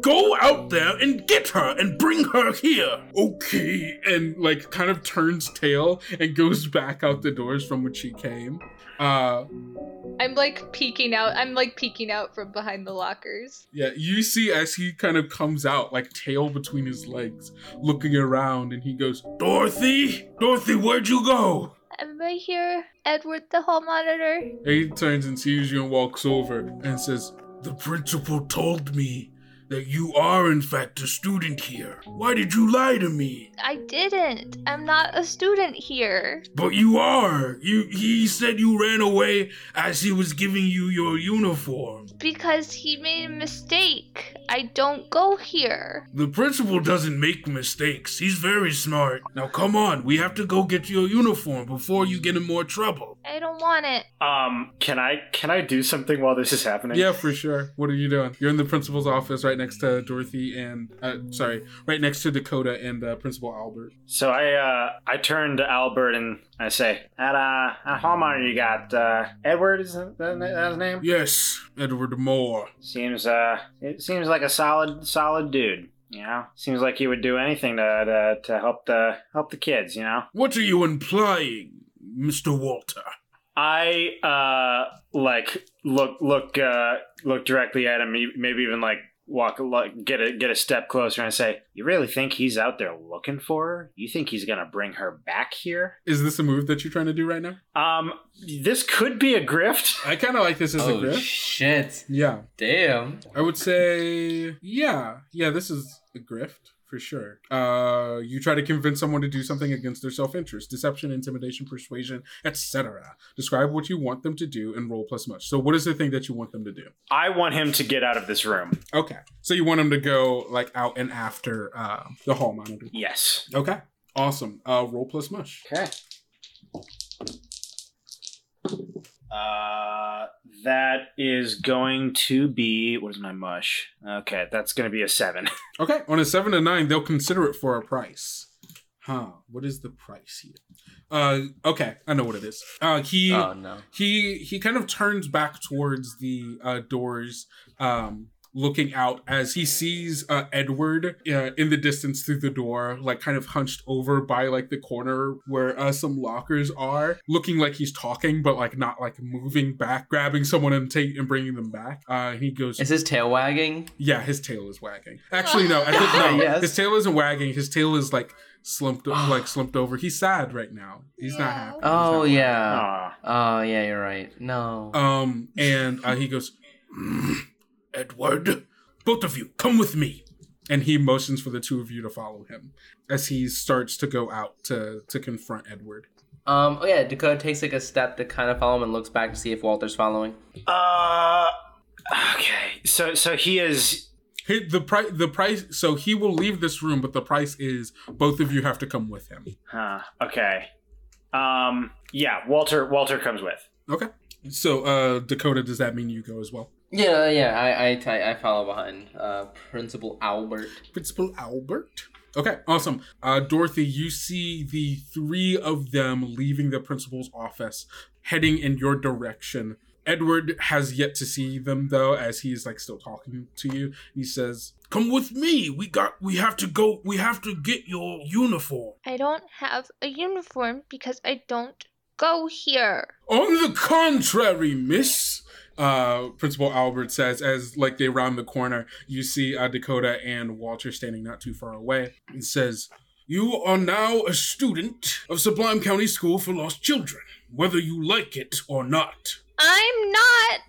Go out there and get her and bring her here. Okay. And like kind of turns tail and goes back out the doors from which she came. Uh I'm like peeking out. I'm like peeking out from behind the lockers. yeah, you see as he kind of comes out, like tail between his legs, looking around, and he goes, Dorothy? Dorothy, where'd you go? I'm right here, Edward the hall monitor. And he turns and sees you and walks over and says, The principal told me that you are, in fact, a student here. Why did you lie to me? I didn't. I'm not a student here. But you are. You he said you ran away as he was giving you your uniform. Because he made a mistake. I don't go here. The principal doesn't make mistakes. He's very smart. Now come on, we have to go get your uniform before you get in more trouble. I don't want it. Um, can I can I do something while this is happening? Yeah, for sure. What are you doing? You're in the principal's office right next to Dorothy and, uh, sorry, right next to Dakota and uh, Principal Albert. So I uh I turn to Albert and I say, "At uh, at monitor you got uh Edward is that, his name? Yes, Edward Moore. Seems uh it seems like a solid solid dude." You know, seems like he would do anything to, to to help the help the kids. You know, What are you implying, Mr. Walter? I uh like look look uh look directly at him, maybe even like walk like get a get a step closer and say, "You really think he's out there looking for her? You think he's gonna bring her back here?" Is this a move that you're trying to do right now? Um, this could be a grift. I kind of like this as a Oh grift. shit! Yeah. Damn. I would say, yeah, yeah, this is a grift for sure. Uh, you try to convince someone to do something against their self-interest, deception, intimidation, persuasion, etc. Describe what you want them to do and roll plus mush. So, what is the thing that you want them to do? I want him to get out of this room. Okay, so you want him to go like out and after uh, the hall monitor. Yes. Okay. Awesome. Uh, roll plus mush. Okay. Uh, that is going to be what is my mush? Okay, that's going to be a seven. Okay, on a seven to nine, they'll consider it for a price. Huh? What is the price here? Uh, okay, I know what it is. Uh, he Oh, no. he he kind of turns back towards the uh, doors, um, looking out as he sees uh, Edward uh, in the distance through the door, like kind of hunched over by like the corner where uh, some lockers are, looking like he's talking but like not like moving back, grabbing someone and take and bringing them back. Uh, he goes, Is his tail wagging? yeah, his tail is wagging. Actually, no, I think no. Yes. His tail isn't wagging. His tail is like slumped, like slumped over. He's sad right now. He's not happy. He's not Oh happy. yeah. Oh yeah, you're right. No. Um, and uh, he goes, "Mm, Edward, both of you, come with me. And he motions for the two of you to follow him as he starts to go out to to confront Edward. Um. Oh yeah. Dakota takes like a step to kind of follow him and looks back to see if Walter's following. Uh, okay. So so he is. He, the price, the price. So he will leave this room, but the price is both of you have to come with him. Huh. Okay. Um. Yeah. Walter. Walter comes with. Okay. So, uh, Dakota, does that mean you go as well? Yeah. Yeah. I I, I, I follow behind uh Principal Albert. Principal Albert. Okay, awesome. Uh, Dorothy, you see the three of them leaving the principal's office, heading in your direction. Edward has yet to see them though, as he's like still talking to you. He says, Come with me. We got. We have to go. We have to get your uniform. I don't have a uniform because I don't go here. On the contrary, miss. Uh, Principal Albert says as like they round the corner, you see uh, Dakota and Walter standing not too far away. and says, You are now a student of Sublime County School for Lost Children, whether you like it or not. I'm not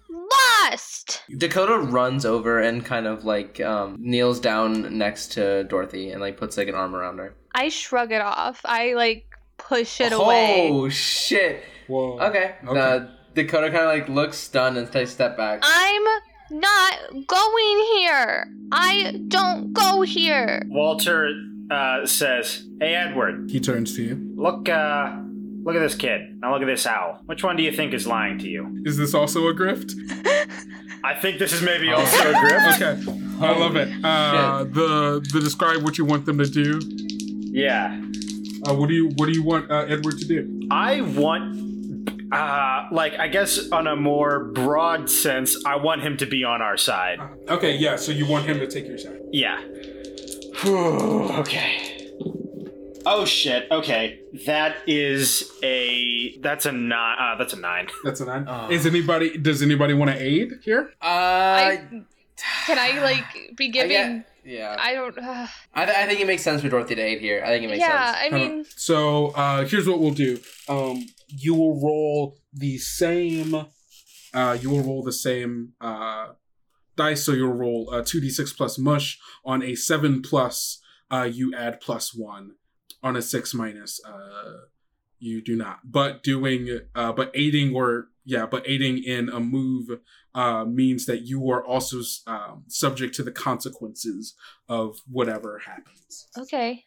lost. Dakota runs over and kind of like um, kneels down next to Dorothy and like puts like an arm around her. I shrug it off. I like push it away. Oh shit! Whoa. Okay. Uh, Dakota kind of like looks stunned and takes a step back. I'm not going here. I don't go here. Walter uh, says, "Hey, Edward. He turns to you. Look. Uh, look at this kid. Now look at this owl. Which one do you think is lying to you? Is this also a grift? I think this is maybe also a grift. okay, I love it. Uh, the the describe what you want them to do. Yeah. Uh, what do you what do you want uh, Edward to do? I want, uh, like, I guess on a more broad sense, I want him to be on our side. Okay, yeah. So you want him to take your side. Yeah. Whew, okay. Oh shit. Okay, that is a that's a nine. Uh, that's a nine. That's a nine. Is anybody? Does anybody want to aid here? Uh, Can I like be giving? Yeah. I don't. Uh, I, th- I think it makes sense for Dorothy to aid here. I think it makes yeah, sense. I mean, So uh, here's what we'll do. Um, you will roll the same. Uh, you will roll the same uh, dice. So you'll roll a two d six plus mush on a seven plus. Uh, you add plus one on a six minus. Uh, you do not. But doing, uh, but aiding or yeah, but aiding in a move uh, means that you are also um, subject to the consequences of whatever happens. okay.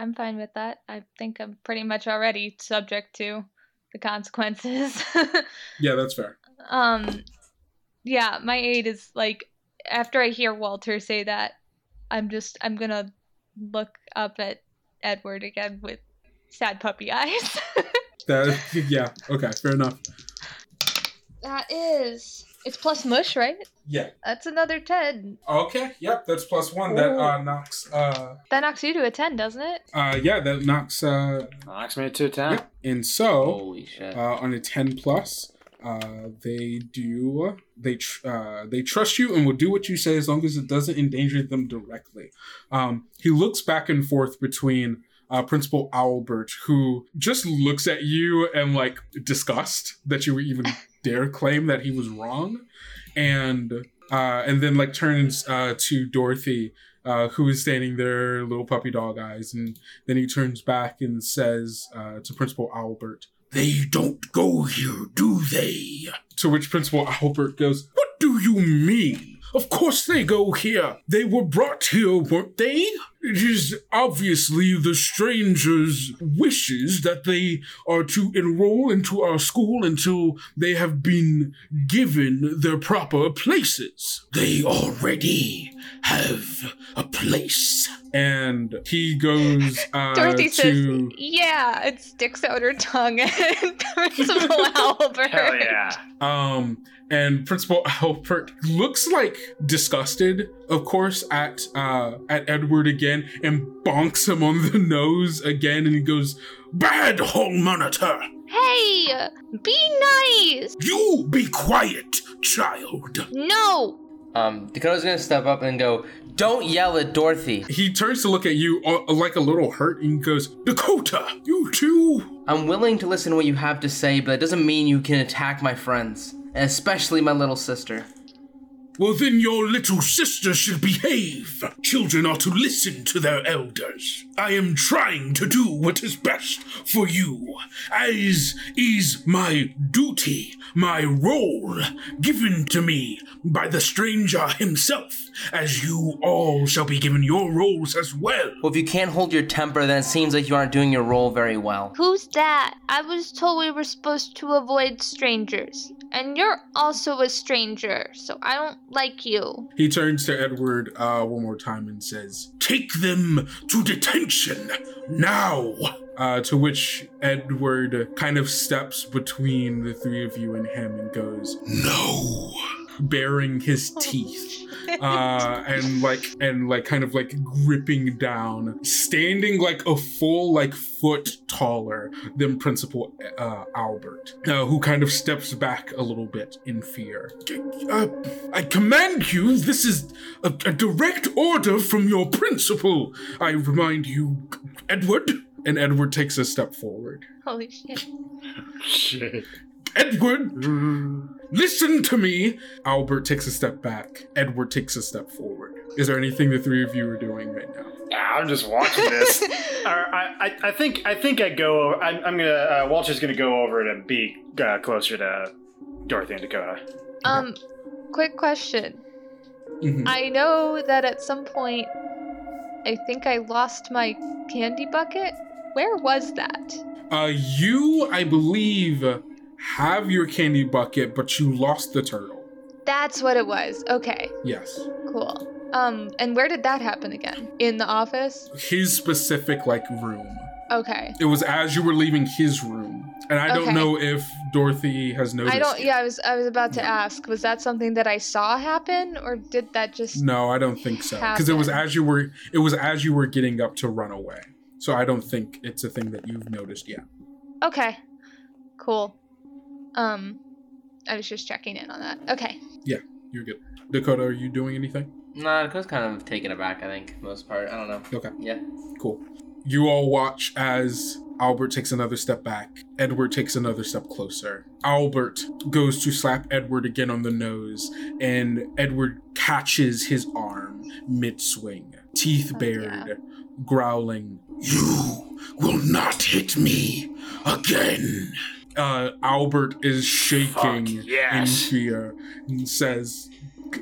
I'm fine with that. I think I'm pretty much already subject to the consequences. Yeah, that's fair. um, yeah, my aid is like after I hear Walter say that, I'm just I'm gonna look up at Edward again with sad puppy eyes. That yeah, okay, fair enough. That is it's plus mush, right? Yeah. That's another ten. Okay, yep, that's plus one. That uh knocks uh That knocks you to a ten, doesn't it? uh yeah, that knocks uh Knocks me to a ten. yeah. And so Holy shit. uh on a ten plus, uh they do they tr- uh they trust you and will do what you say as long as it doesn't endanger them directly. Um he looks back and forth between uh, Principal Albert, who just looks at you and like disgust that you even dare claim that he was wrong, and uh, and then like turns uh, to Dorothy, uh, who is standing there, little puppy dog eyes, and then he turns back and says uh, to Principal Albert, They don't go here, do they? to which Principal Albert goes, What do you mean? Of course they go here. They were brought here, weren't they? It is obviously the strangers' wishes that they are to enroll into our school until they have been given their proper places. They already have a place. And he goes uh, Dorothy says, to. "Yeah," and sticks out her tongue at Principal Albert. Hell yeah. Um, and Principal Albert looks like disgusted, of course, at uh at Edward again, and bonks him on the nose again, and he goes, Bad hall monitor! Hey, be nice. You be quiet, child. No. Um, Dakota's gonna step up and go, "Don't yell at Dorothy." He turns to look at you uh, like a little hurt, and goes, Dakota, you too. I'm willing to listen to what you have to say, but it doesn't mean you can attack my friends, and especially my little sister. Well, then your little sister should behave. Children are to listen to their elders. I am trying to do what is best for you, as is my duty, my role, given to me by the stranger himself, as you all shall be given your roles as well. Well, if you can't hold your temper, then it seems like you aren't doing your role very well. Who's that? I was told we were supposed to avoid strangers. And you're also a stranger, so I don't like you. He turns to Edward uh, one more time and says, Take them to detention now. uh, to which Edward kind of steps between the three of you and him and goes, No. baring his teeth. Uh and like and like kind of like gripping down standing like a full like foot taller than principal uh albert uh, who kind of steps back a little bit in fear Uh, I command you, this is a, a direct order from your principal. I remind you, Edward. and edward takes a step forward Holy shit. Shit. Edward, listen to me. albert takes a step back edward takes a step forward is there anything the three of you are doing right now I'm just watching this. I, I, I think I think I go. I'm, I'm gonna. Uh, Walter's gonna go over it and be uh, closer to Dorothy and Dakota. Um, quick question. Mhm. I know that at some point, I think I lost my candy bucket. Where was that? uh you i believe have your candy bucket but you lost the turtle That's what it was. Okay, yes cool. Um, and where did that happen again? In the office? his specific like room Okay. It was as you were leaving his room, and I don't know if Dorothy has noticed. I don't. it. Yeah, I was. I was about to ask. Was that something that I saw happen, or did that just? No, I don't think so. Because it was as you were. It was as you were getting up to run away. So I don't think it's a thing that you've noticed yet. Okay. Cool. Um, I was just checking in on that. Okay. Yeah, you're good. Dakota, are you doing anything? Nah, Dakota's kind of taken aback. I think most part. I don't know. Okay. Yeah. Cool. You all watch as Albert takes another step back. Edward takes another step closer. Albert goes to slap Edward again on the nose, and Edward catches his arm mid swing, teeth bared, growling. You will not hit me again. Uh, Albert is shaking yes. in fear and says,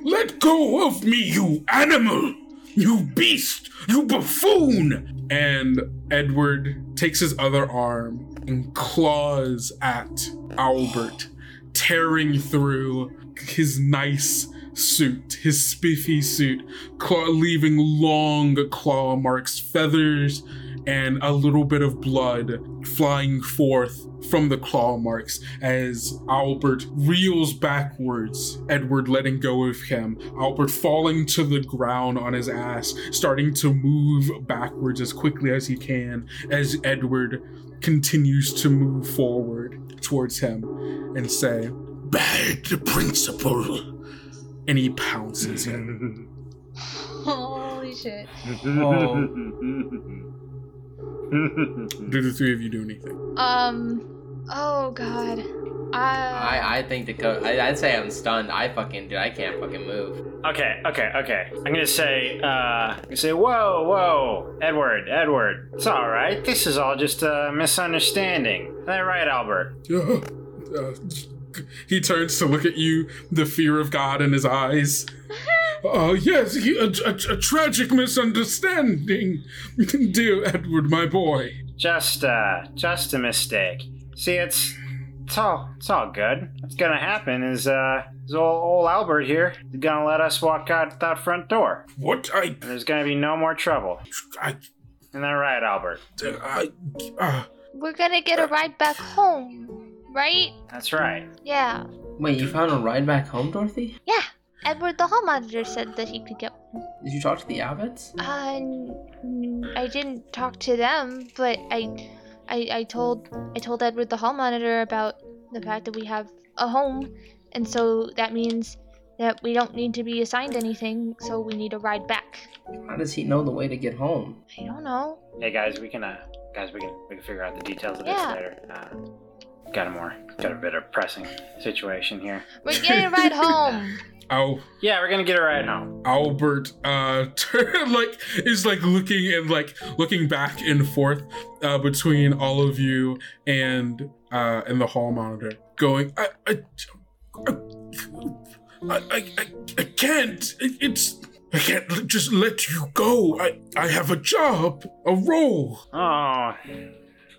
Let go of me, you animal! You beast! You buffoon! and Edward takes his other arm and claws at Albert, tearing through his nice suit, his spiffy suit, claw- leaving long claw marks, feathers, and a little bit of blood flying forth from the claw marks as Albert reels backwards, Edward letting go of him, Albert falling to the ground on his ass, starting to move backwards as quickly as he can as Edward continues to move forward towards him and say, Bad principal. and he pounces him. Holy shit. Oh. Do the three of you do anything? Um. Oh God. I. I I think Dakota. I, I'd say I'm stunned. I fucking dude. I can't fucking move. Okay, okay, okay. I'm gonna say, uh, I'm gonna say, whoa, whoa, Edward, Edward. It's all right. This is all just a misunderstanding. Is that right, Albert? Uh, he turns to look at you, the fear of God in his eyes. Uh, yes, he, a, a, a tragic misunderstanding. Dear Edward, my boy. Just, uh, just a mistake. See, it's, it's all, it's all good. What's gonna happen is, uh, is old, old Albert here is gonna let us walk out that front door. What? I, And there's gonna be no more trouble. I, Isn't that right, Albert? I, uh, We're gonna get a ride back home, right? That's right. Yeah. Wait, you found a ride back home, Dorothy? Yeah. Edward the hall monitor said that he could get. Did you talk to the Abbots? Uh, n- I didn't talk to them, but I, I, I told I told Edward the hall monitor about the fact that we have a home, and so that means that we don't need to be assigned anything, so we need a ride back. How does he know the way to get home? I don't know. Hey guys, we can, uh, guys, we can, we can figure out the details of Yeah. this later. Uh, got a more, got a bit of pressing situation here. We're getting a ride home. Al- Yeah, we're gonna get it right now. Albert uh turn like is like looking and like looking back and forth uh between all of you and uh and the hall monitor going I I I I, I, I can't it, it's I can't just let you go. I I have a job, a role. Oh,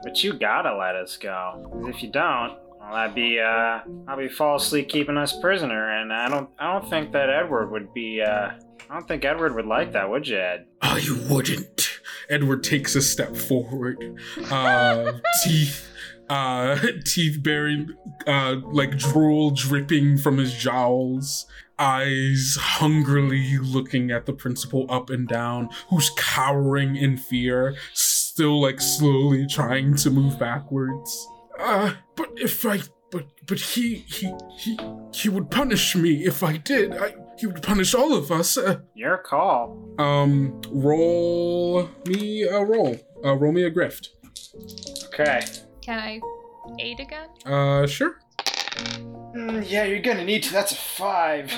but you gotta let us go. if you don't, well, that'd be uh, I'll be falsely keeping us prisoner, and I don't, I don't think that Edward would be, uh, I don't think Edward would like that, would you, Ed? I wouldn't. Edward takes a step forward, uh, teeth, uh, teeth baring, uh, like drool dripping from his jowls, eyes hungrily looking at the principal up and down, who's cowering in fear, still like slowly trying to move backwards. Uh, but if I, but, but he, he, he, he would punish me if I did. I, he would punish all of us. Uh, Your call. um, roll me a roll. Uh, roll me a grift. Okay. Can I aid again? Uh, sure. Mm, yeah, you're gonna need to. That's a five.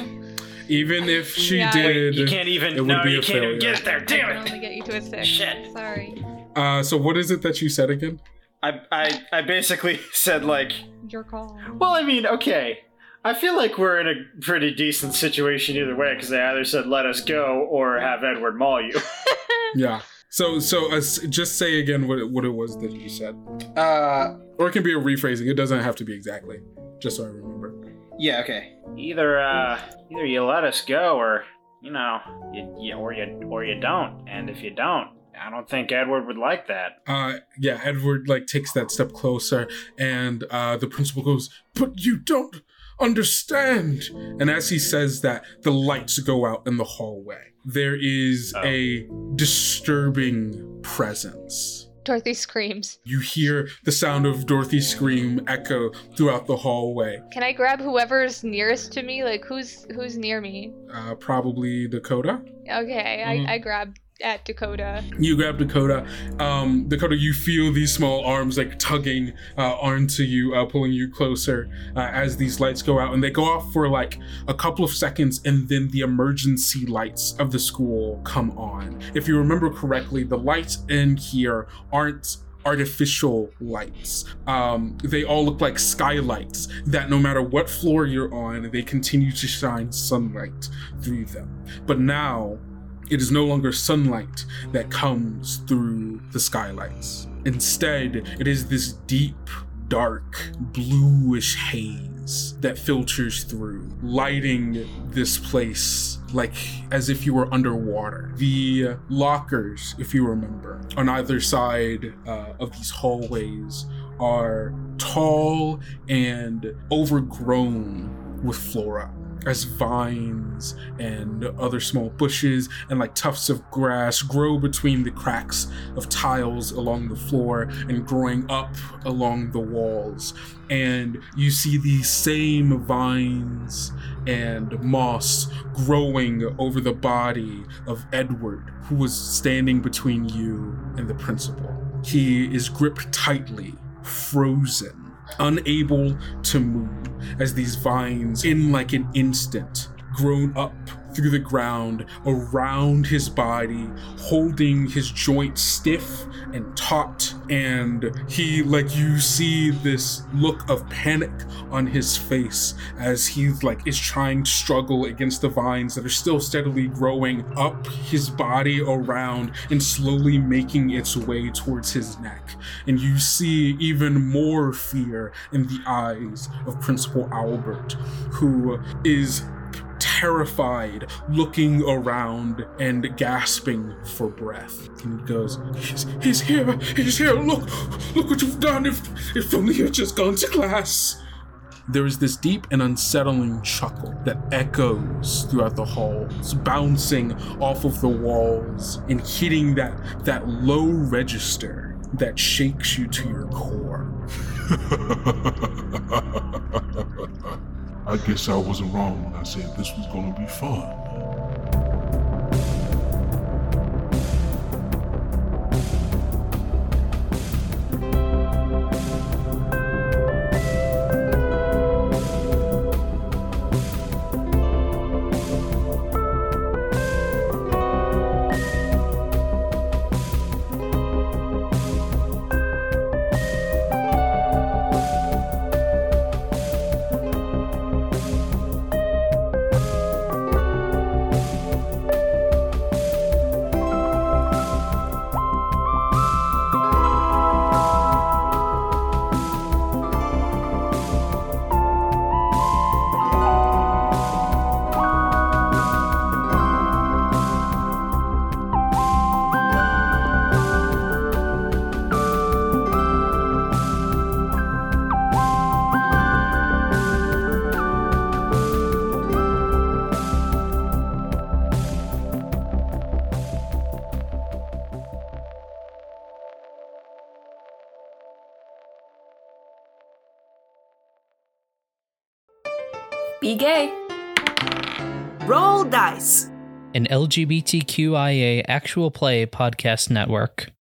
Even if she Yeah. did, you can't even. It would no, be you a can't even failure. get it there. I Damn can it. only get you to a six. Shit. Sorry. Uh, so what is it that you said again? I, I, I basically said like, Your call. well, I mean, okay. I feel like we're in a pretty decent situation either way because they either said let us go or have Edward maul you. Yeah. So, so uh, just say again what it, what it was that you said, Uh, or it can be a rephrasing. It doesn't have to be exactly. Just so I remember. yeah, okay. Either uh, either you let us go or you know, you, you or you or you don't. And if you don't, I don't think Edward would like that. Uh, yeah. Edward like takes that step closer, and uh, the principal goes, "But you don't understand." And as he says that, the lights go out in the hallway. There is Oh. a disturbing presence. Dorothy screams. You hear the sound of Dorothy's scream echo throughout the hallway. Can I grab whoever's nearest to me? Like who's who's near me? Uh, probably Dakota. Okay, Mhm. I, I grab at Dakota. You grab Dakota. Um, Dakota, you feel these small arms like tugging uh, onto you, uh, pulling you closer uh, as these lights go out. And they go off for like a couple of seconds, and then the emergency lights of the school come on. If you remember correctly, the lights in here aren't artificial lights. Um, they all look like skylights that no matter what floor you're on, they continue to shine sunlight through them. But now, it is no longer sunlight that comes through the skylights. Instead, it is this deep, dark, bluish haze that filters through, lighting this place like as if you were underwater. The lockers, if you remember, on either side uh, of these hallways are tall and overgrown with flora as vines and other small bushes and like tufts of grass grow between the cracks of tiles along the floor and growing up along the walls. And you see these same vines and moss growing over the body of Edward, who was standing between you and the principal. He is gripped tightly, frozen, unable to move as these vines, in like an instant, grown up through the ground around his body, holding his joints stiff and taut. And he, like, you see this look of panic on his face as he, like, is trying to struggle against the vines that are still steadily growing up his body around and slowly making its way towards his neck. And you see even more fear in the eyes of Principal Albert, who is terrified, looking around and gasping for breath. And he goes, he's, he's here, he's here, look, look what you've done. If, if only you'd just gone to class. There is this deep and unsettling chuckle that echoes throughout the halls, bouncing off of the walls and hitting that, that low register that shakes you to your core. I guess I wasn't wrong when I said this was gonna be fun. LGBTQIA actual play podcast network.